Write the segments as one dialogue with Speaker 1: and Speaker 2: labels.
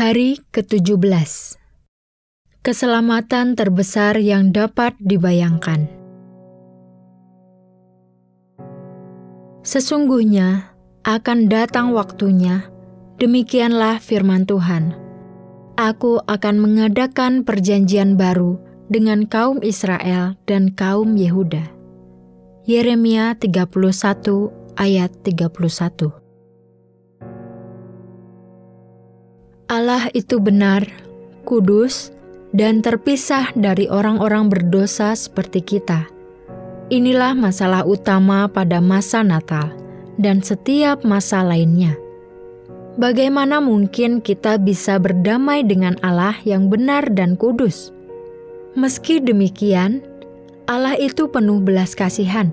Speaker 1: Hari ke-17 Keselamatan terbesar yang dapat dibayangkan Sesungguhnya akan datang waktunya, demikianlah firman Tuhan. Aku akan mengadakan perjanjian baru dengan kaum Israel dan kaum Yehuda. Yeremia 31 ayat 31 Allah itu benar, kudus, dan terpisah dari orang-orang berdosa seperti kita. Inilah masalah utama pada masa Natal dan setiap masa lainnya. Bagaimana mungkin kita bisa berdamai dengan Allah yang benar dan kudus? Meski demikian, Allah itu penuh belas kasihan.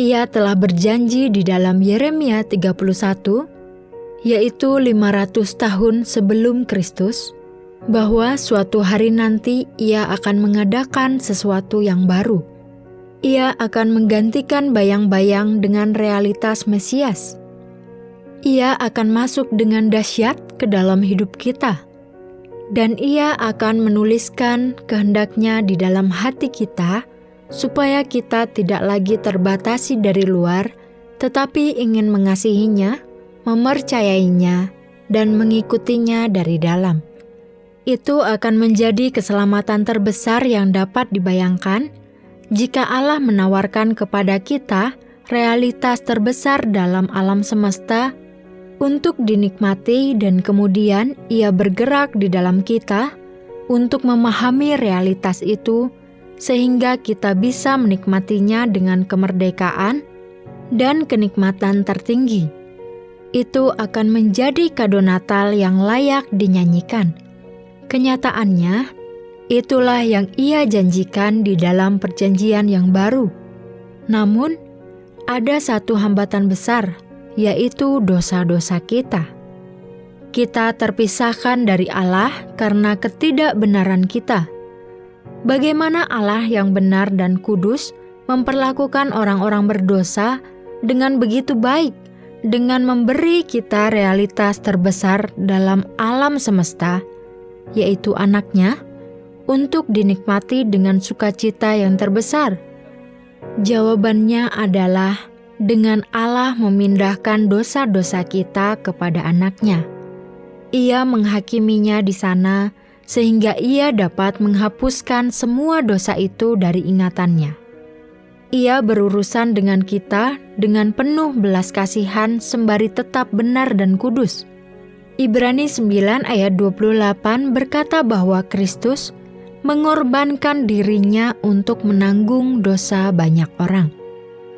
Speaker 1: Ia telah berjanji di dalam Yeremia 31 yaitu 500 tahun sebelum Kristus, bahwa suatu hari nanti ia akan mengadakan sesuatu yang baru. Ia akan menggantikan bayang-bayang dengan realitas Mesias. Ia akan masuk dengan dahsyat ke dalam hidup kita, dan ia akan menuliskan kehendaknya di dalam hati kita, supaya kita tidak lagi terbatasi dari luar, tetapi ingin mengasihinya mempercayainya, dan mengikutinya dari dalam. Itu akan menjadi keselamatan terbesar yang dapat dibayangkan jika Allah menawarkan kepada kita realitas terbesar dalam alam semesta untuk dinikmati, dan kemudian Ia bergerak di dalam kita untuk memahami realitas itu, sehingga kita bisa menikmatinya dengan kemerdekaan dan kenikmatan tertinggi itu akan menjadi kado Natal yang layak dinyanyikan. Kenyataannya, itulah yang ia janjikan di dalam perjanjian yang baru. Namun, ada satu hambatan besar, yaitu dosa-dosa kita. Kita terpisahkan dari Allah karena ketidakbenaran kita. Bagaimana Allah yang benar dan kudus memperlakukan orang-orang berdosa dengan begitu baik dengan memberi kita realitas terbesar dalam alam semesta, yaitu anaknya, untuk dinikmati dengan sukacita yang terbesar? Jawabannya adalah dengan Allah memindahkan dosa-dosa kita kepada anaknya. Ia menghakiminya di sana sehingga ia dapat menghapuskan semua dosa itu dari ingatannya. Ia berurusan dengan kita dengan penuh belas kasihan sembari tetap benar dan kudus. Ibrani 9 ayat 28 berkata bahwa Kristus mengorbankan dirinya untuk menanggung dosa banyak orang.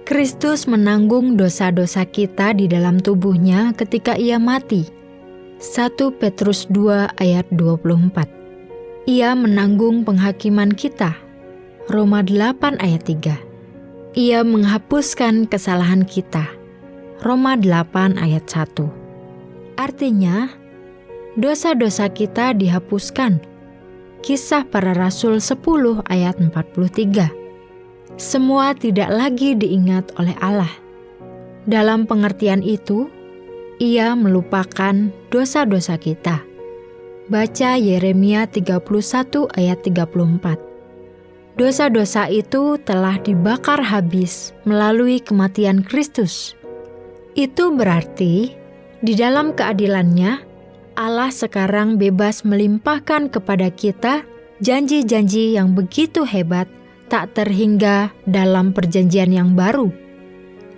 Speaker 1: Kristus menanggung dosa-dosa kita di dalam tubuhnya ketika ia mati. 1 Petrus 2 ayat 24 Ia menanggung penghakiman kita. Roma 8 ayat 3 ia menghapuskan kesalahan kita. Roma 8 ayat 1. Artinya, dosa-dosa kita dihapuskan. Kisah para Rasul 10 ayat 43. Semua tidak lagi diingat oleh Allah. Dalam pengertian itu, ia melupakan dosa-dosa kita. Baca Yeremia 31 ayat 34 dosa-dosa itu telah dibakar habis melalui kematian Kristus. Itu berarti di dalam keadilannya, Allah sekarang bebas melimpahkan kepada kita janji-janji yang begitu hebat tak terhingga dalam perjanjian yang baru.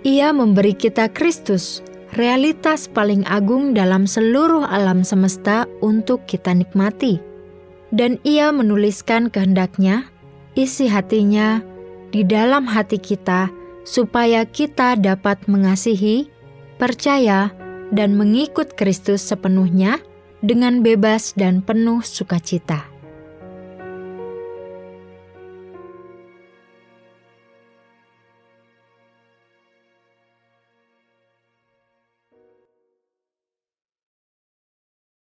Speaker 1: Ia memberi kita Kristus, realitas paling agung dalam seluruh alam semesta untuk kita nikmati. Dan ia menuliskan kehendaknya isi hatinya di dalam hati kita, supaya kita dapat mengasihi, percaya, dan mengikut Kristus sepenuhnya dengan bebas dan penuh sukacita.